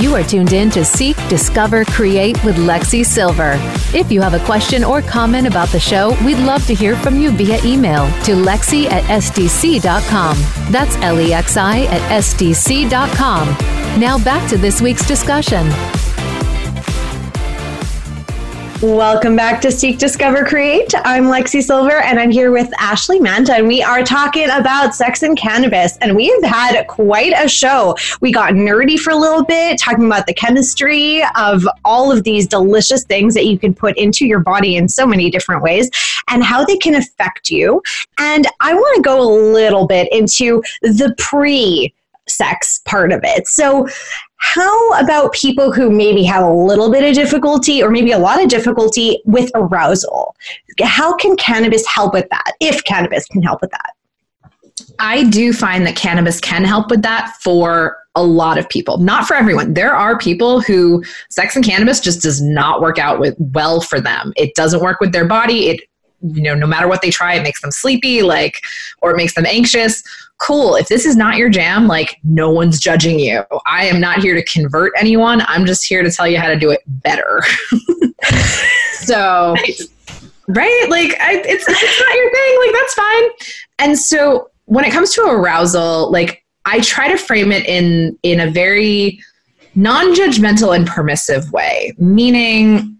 You are tuned in to Seek, Discover, Create with Lexi Sylver. If you have a question or comment about the show, we'd love to hear from you via email to lexi at sdc.com. That's L E X I at sdc.com. Now back to this week's discussion. Welcome back to Seek, Discover, Create. I'm Lexi Sylver and I'm here with Ashley Manta and we are talking about sex and cannabis. And we've had quite a show. We got nerdy for a little bit, talking about the chemistry of all of these delicious things that you can put into your body in so many different ways and how they can affect you. And I want to go a little bit into the pre sex part of it. So, how about people who maybe have a little bit of difficulty or maybe a lot of difficulty with arousal? How can cannabis help with that, if cannabis can help with that? I do find that cannabis can help with that for a lot of people. Not for everyone. There are people who sex and cannabis just does not work out with well for them. It doesn't work with their body. It you know, no matter what they try, it makes them sleepy, like, or it makes them anxious cool. If this is not your jam, like no one's judging you. I am not here to convert anyone. I'm just here to tell you how to do it better. *laughs* so, right? Like I, it's it's not your thing. Like that's fine. And so when it comes to arousal, like I try to frame it in in a very non-judgmental and permissive way, meaning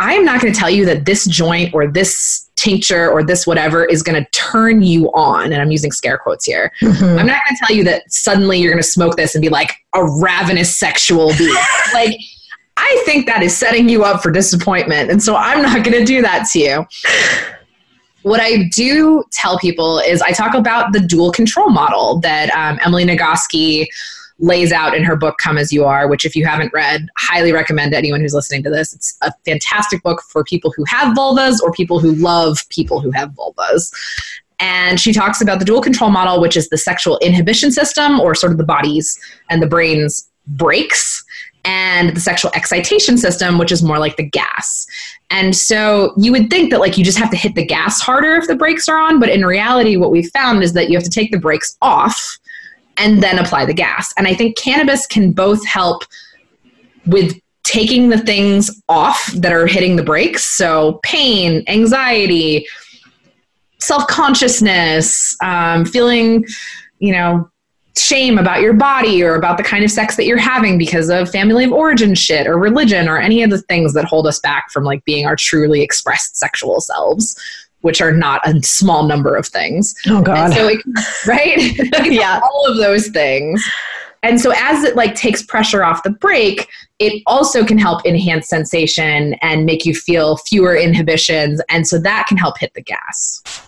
I am not going to tell you that this joint or this tincture or this whatever is going to turn you on. And I'm using scare quotes here. Mm-hmm. I'm not going to tell you that suddenly you're going to smoke this and be like a ravenous sexual beast. *laughs* like, I think that is setting you up for disappointment. And so I'm not going to do that to you. What I do tell people is I talk about the dual control model that um, Emily Nagoski lays out in her book come as you are which if you haven't read highly recommend to anyone who's listening to this. It's a fantastic book for people who have vulvas or people who love people who have vulvas. And she talks about the dual control model which is the sexual inhibition system or sort of the body's and the brain's brakes and the sexual excitation system which is more like the gas. And so you would think that like you just have to hit the gas harder if the brakes are on but in reality what we've found is that you have to take the brakes off and then apply the gas. And I think cannabis can both help with taking the things off that are hitting the brakes. So, pain, anxiety, self consciousness, um, feeling, you know, shame about your body or about the kind of sex that you're having because of family of origin shit or religion or any of the things that hold us back from like being our truly expressed sexual selves which are not a small number of things. Oh God! And so it, *laughs* right? *laughs* yeah, all of those things. And so as it like takes pressure off the brake, it also can help enhance sensation and make you feel fewer inhibitions, and so that can help hit the gas.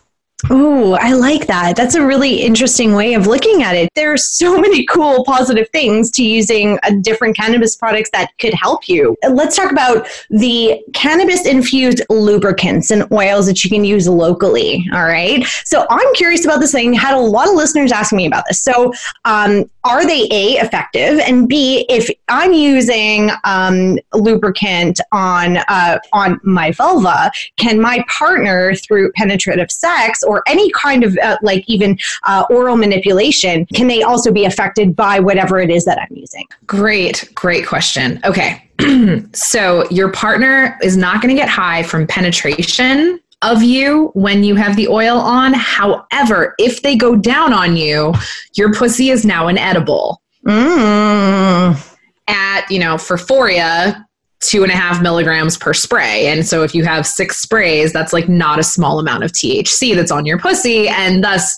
Oh, I like that. That's a really interesting way of looking at it. There are so *laughs* many cool positive things to using different cannabis products that could help you. Let's talk about the cannabis infused lubricants and oils that you can use locally. All right. So I'm curious about this thing. Had a lot of listeners asking me about this. So, um, are they A, effective? And B, if I'm using um, lubricant on, uh, on my vulva, can my partner through penetrative sex or any kind of uh, like even uh, oral manipulation, can they also be affected by whatever it is that I'm using? Great, great question. Okay. *clears throat* so your partner is not going to get high from penetration of you when you have the oil on. However, if they go down on you, your pussy is now an edible. Mm. At, you know, for Foria, two and a half milligrams per spray. And so if you have six sprays, that's like not a small amount of THC that's on your pussy and thus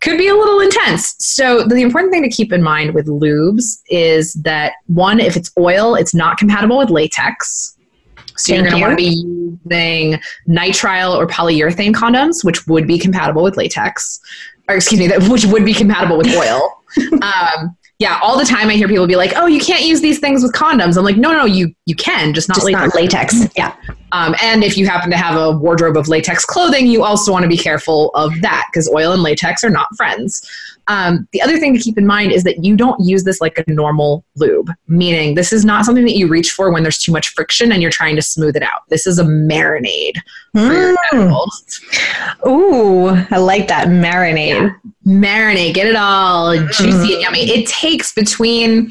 could be a little intense. So the important thing to keep in mind with lubes is that one, if it's oil, it's not compatible with latex. So Thank you're going to want to be using nitrile or polyurethane condoms, which would be compatible with latex, or excuse me, that which would be compatible with oil. *laughs* um, yeah, all the time I hear people be like, "Oh, you can't use these things with condoms." I'm like, "No, no, you you can, just not just latex." Not latex. Yeah. Um, and if you happen to have a wardrobe of latex clothing, you also want to be careful of that because oil and latex are not friends. Um, the other thing to keep in mind is that you don't use this like a normal lube, meaning this is not something that you reach for when there's too much friction and you're trying to smooth it out. This is a marinade mm. Ooh, I like that marinade. Yeah. Marinade, get it all mm. juicy and yummy. It takes between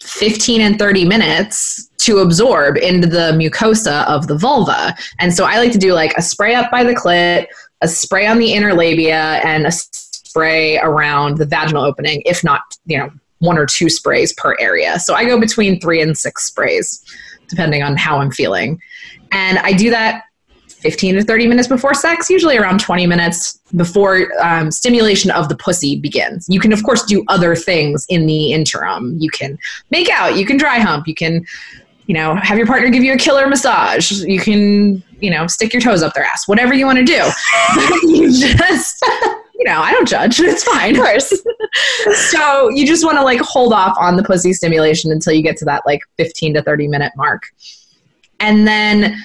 15 and 30 minutes to absorb into the mucosa of the vulva. And so I like to do like a spray up by the clit, a spray on the inner labia, and a spray around the vaginal opening, if not, you know, one or two sprays per area. So I go between three and six sprays, depending on how I'm feeling. And I do that 15 to 30 minutes before sex, usually around 20 minutes before um, stimulation of the pussy begins. You can, of course, do other things in the interim. You can make out, you can dry hump, you can, you know, have your partner give you a killer massage, you can, you know, stick your toes up their ass, whatever you want to do. you *laughs* just, *laughs* you know, I don't judge. *laughs* It's fine. Of course. *laughs* so you just want to like hold off on the pussy stimulation until you get to that like 15 to 30 minute mark. And then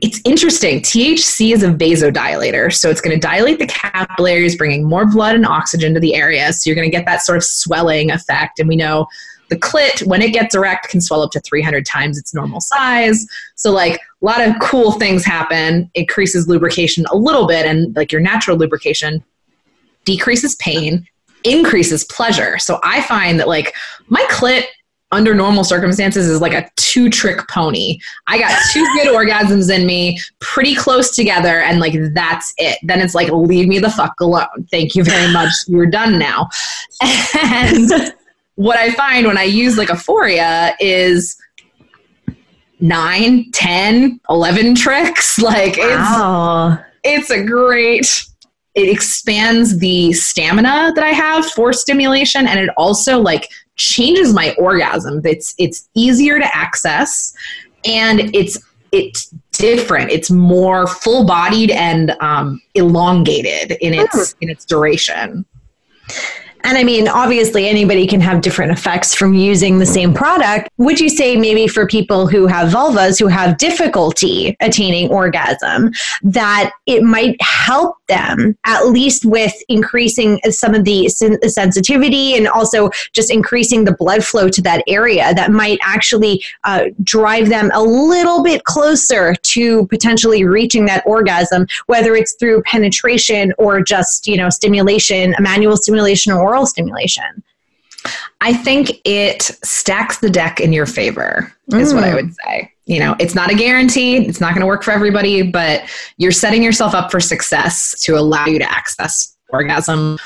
it's interesting. THC is a vasodilator, so it's going to dilate the capillaries, bringing more blood and oxygen to the area. So you're going to get that sort of swelling effect. And we know the clit, when it gets erect, can swell up to 300 times its normal size. So, like, a lot of cool things happen. Increases lubrication a little bit, and like your natural lubrication decreases pain, increases pleasure. So I find that like my clit under normal circumstances is like a two trick pony. I got two good *laughs* orgasms in me, pretty close together, and like that's it. Then it's like, leave me the fuck alone. Thank you very much. *laughs* You're done now. And what I find when I use like Foria is nine, 10, 11 tricks. *laughs* Like it's, Wow. it's a great, it expands the stamina that I have for stimulation and it also like changes my orgasm. It's, it's easier to access and it's, it's different. It's more full bodied and um, elongated in its, in its duration. And I mean, obviously, anybody can have different effects from using the same product. Would you say maybe for people who have vulvas who have difficulty attaining orgasm, that it might help them at least with increasing some of the sen- sensitivity and also just increasing the blood flow to that area that might actually uh, drive them a little bit closer to potentially reaching that orgasm, whether it's through penetration or just, you know, stimulation, manual stimulation or oral stimulation. I think it stacks the deck in your favor, is what I would say. You know, it's not a guarantee, it's not going to work for everybody, but you're setting yourself up for success to allow you to access orgasm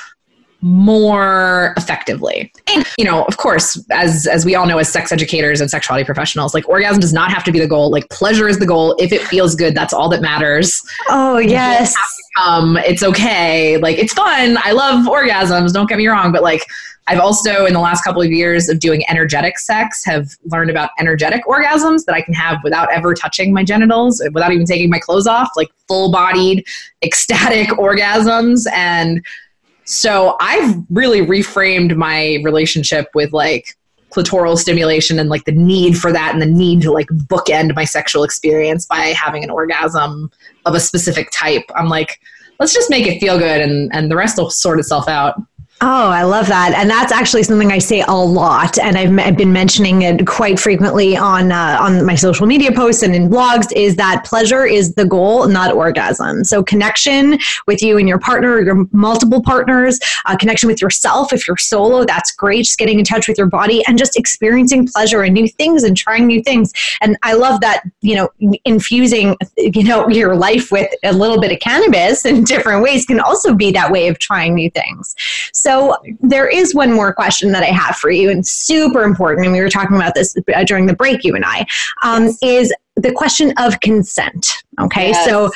more effectively. And you know, of course, as as we all know as sex educators and sexuality professionals, like orgasm does not have to be the goal. Like pleasure is the goal. If it feels good, that's all that matters. Oh, yes. Um, it's okay. Like it's fun. I love orgasms. Don't get me wrong, but like I've also in the last couple of years of doing energetic sex have learned about energetic orgasms that I can have without ever touching my genitals, without even taking my clothes off, like full-bodied ecstatic *laughs* orgasms and so I've really reframed my relationship with like clitoral stimulation and like the need for that and the need to like bookend my sexual experience by having an orgasm of a specific type. I'm like, let's just make it feel good and, and the rest will sort itself out. Oh, I love that. And that's actually something I say a lot. And I've, I've been mentioning it quite frequently on, uh, on my social media posts and in blogs is that pleasure is the goal, not orgasm. So connection with you and your partner, your multiple partners, uh, connection with yourself. If you're solo, that's great. Just getting in touch with your body and just experiencing pleasure and new things and trying new things. And I love that, you know, infusing, you know, your life with a little bit of cannabis in different ways can also be that way of trying new things. There is one more question that I have for you, and super important. And we were talking about this uh, during the break, you and I, um, is the question of consent. Okay, Yes. so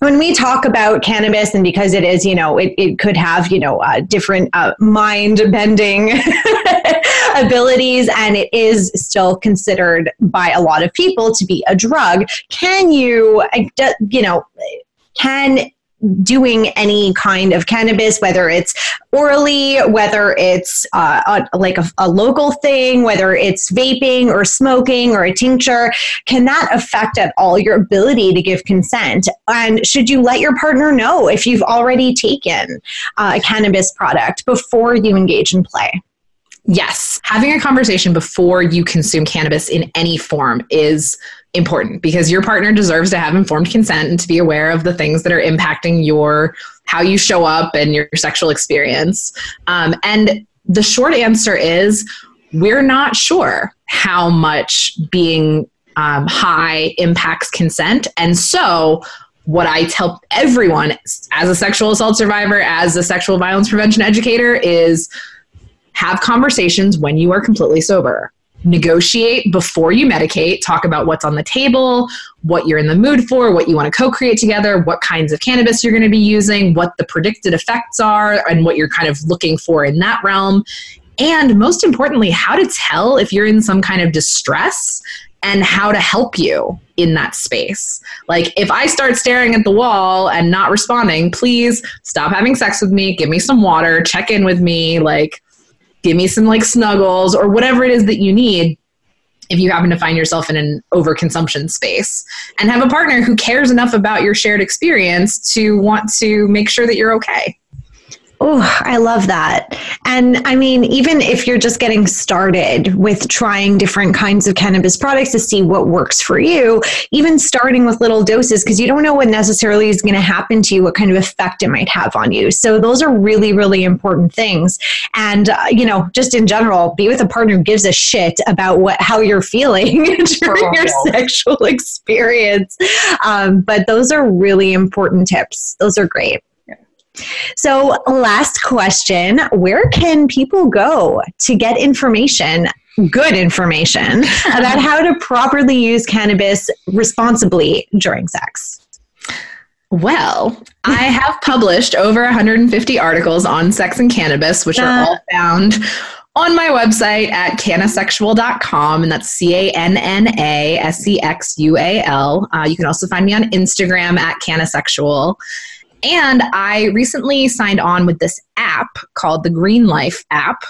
when we talk about cannabis and because it is you know it, it could have you know uh, different uh, mind bending *laughs* abilities and it is still considered by a lot of people to be a drug can you you know can doing any kind of cannabis, whether it's orally, whether it's uh, a, like a, a local thing, whether it's vaping or smoking or a tincture, can that affect at all your ability to give consent? And should you let your partner know if you've already taken uh, a cannabis product before you engage in play? Yes, having a conversation before you consume cannabis in any form is important because your partner deserves to have informed consent and to be aware of the things that are impacting your how you show up and your sexual experience. Um, and the short answer is we're not sure how much being um, high impacts consent, and so what I tell everyone as a sexual assault survivor, as a sexual violence prevention educator, is have conversations when you are completely sober. Negotiate before you medicate. Talk about what's on the table, what you're in the mood for, what you want to co create together, what kinds of cannabis you're going to be using, what the predicted effects are, and what you're kind of looking for in that realm. And most importantly, how to tell if you're in some kind of distress and how to help you in that space. Like, if I start staring at the wall and not responding, please stop having sex with me, give me some water, check in with me, like, give me some like snuggles or whatever it is that you need if you happen to find yourself in an overconsumption space and have a partner who cares enough about your shared experience to want to make sure that you're okay. Oh, I love that. And I mean, even if you're just getting started with trying different kinds of cannabis products to see what works for you, even starting with little doses, because you don't know what necessarily is going to happen to you, what kind of effect it might have on you. So, those are really, really important things. And, uh, you know, just in general, be with a partner who gives a shit about what how you're feeling *laughs* during your sexual *laughs* experience. Um, but those are really important tips. Those are great. So, last question Where can people go to get information good information *laughs* about how to properly use cannabis responsibly during sex? Well, I have published over 150 articles on sex and cannabis, which are all found on my website at cannasexual.com, and that's C A N N A S E X U A L. Uh, you can also find me on Instagram at cannasexual. And I recently signed on with this app called the Green Life app.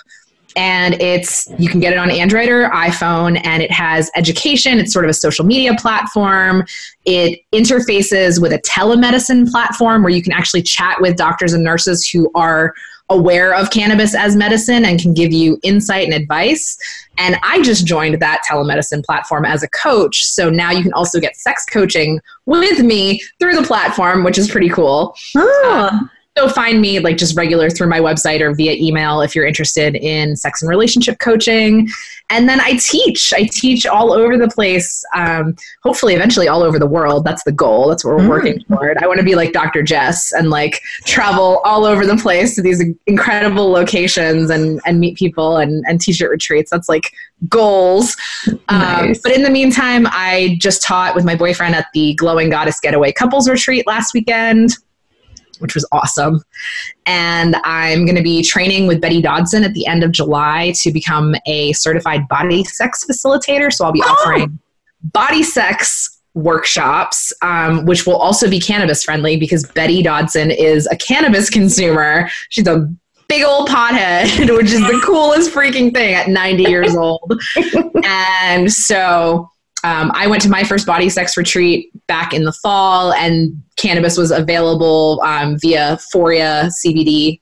And it's you can get it on Android or iPhone, and it has education. It's sort of a social media platform. It interfaces with a telemedicine platform where you can actually chat with doctors and nurses who are aware of cannabis as medicine and can give you insight and advice. And I just joined that telemedicine platform as a coach. So now you can also get sex coaching with me through the platform, which is pretty cool. Oh, So find me like just regular through my website or via email if you're interested in sex and relationship coaching. And then I teach. I teach all over the place. Um, hopefully, eventually, all over the world. That's the goal. That's what we're Mm. working toward. I want to be like Dr. Jess and like travel all over the place to these incredible locations and and meet people and and teach at retreats. That's like goals. Um, but in the meantime, I just taught with my boyfriend at the Glowing Goddess Getaway Couples Retreat last weekend which was awesome. And I'm going to be training with Betty Dodson at the end of July to become a certified body sex facilitator. So I'll be offering body sex workshops, um, which will also be cannabis friendly because Betty Dodson is a cannabis consumer. She's a big old pothead, *laughs* which is the coolest freaking thing at 90 years old. *laughs* and so um, I went to my first body sex retreat back in the fall, and cannabis was available um, via Foria CBD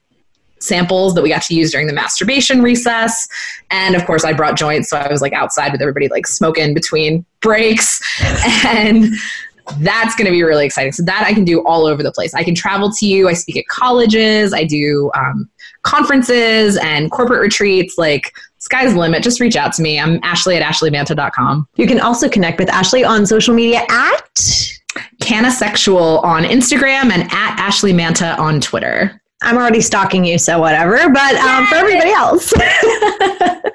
samples that we got to use during the masturbation recess. And of course, I brought joints, so I was like outside with everybody, like smoking between breaks. *laughs* and that's going to be really exciting. So that I can do all over the place. I can travel to you. I speak at colleges. I do um, conferences and corporate retreats. Like sky's the limit. Just reach out to me. I'm Ashley at ashleymanta.com. you can also connect with Ashley on social media at. CannaSexual on Instagram and at Ashley Manta on Twitter. I'm already stalking you, so whatever. But um, for everybody else. *laughs*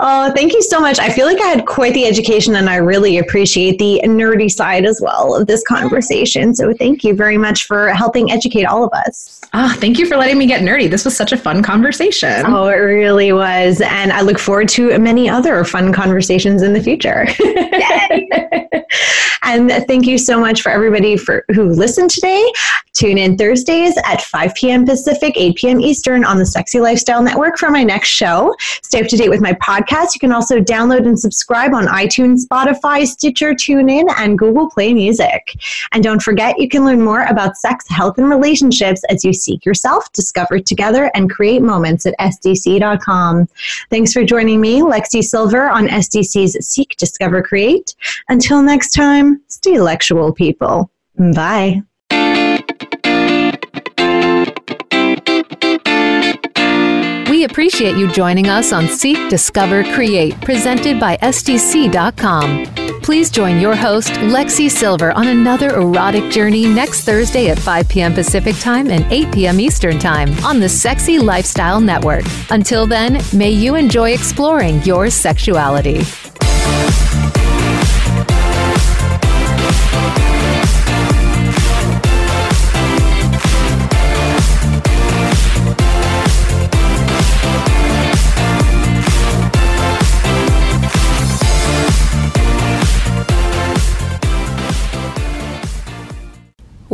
oh, thank you so much. I feel like I had quite the education, and I really appreciate the nerdy side as well of this conversation. So thank you very much for helping educate all of us. Ah, thank you for letting me get nerdy. This was such a fun conversation. Oh, it really was. And I look forward to many other fun conversations in the future. *laughs* *laughs* and thank you so much for everybody for who listened today. Tune in Thursdays at 5 p.m. Pacific, 8 p.m. Eastern on the Sexy Lifestyle Network for my next show. Stay up to date with my podcast. You can also download and subscribe on iTunes, Spotify, Stitcher, TuneIn, and Google Play Music. And don't forget, you can learn more about sex, health, and relationships as you seek yourself, discover together, and create moments at SDC.com. Thanks for joining me, Lexi Sylver, on SDC's Seek, Discover, Create. Until next time, stay lectual, people. Bye. We appreciate you joining us on Seek, Discover, Create, presented by SDC.com. Please join your host, Lexi Sylver, on another erotic journey next Thursday at 5 p.m. Pacific Time and 8 p.m. Eastern Time on the Sexy Lifestyle Network. Until then, may you enjoy exploring your sexuality.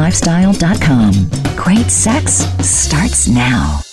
thesexylifestyle.com. Great sex starts now.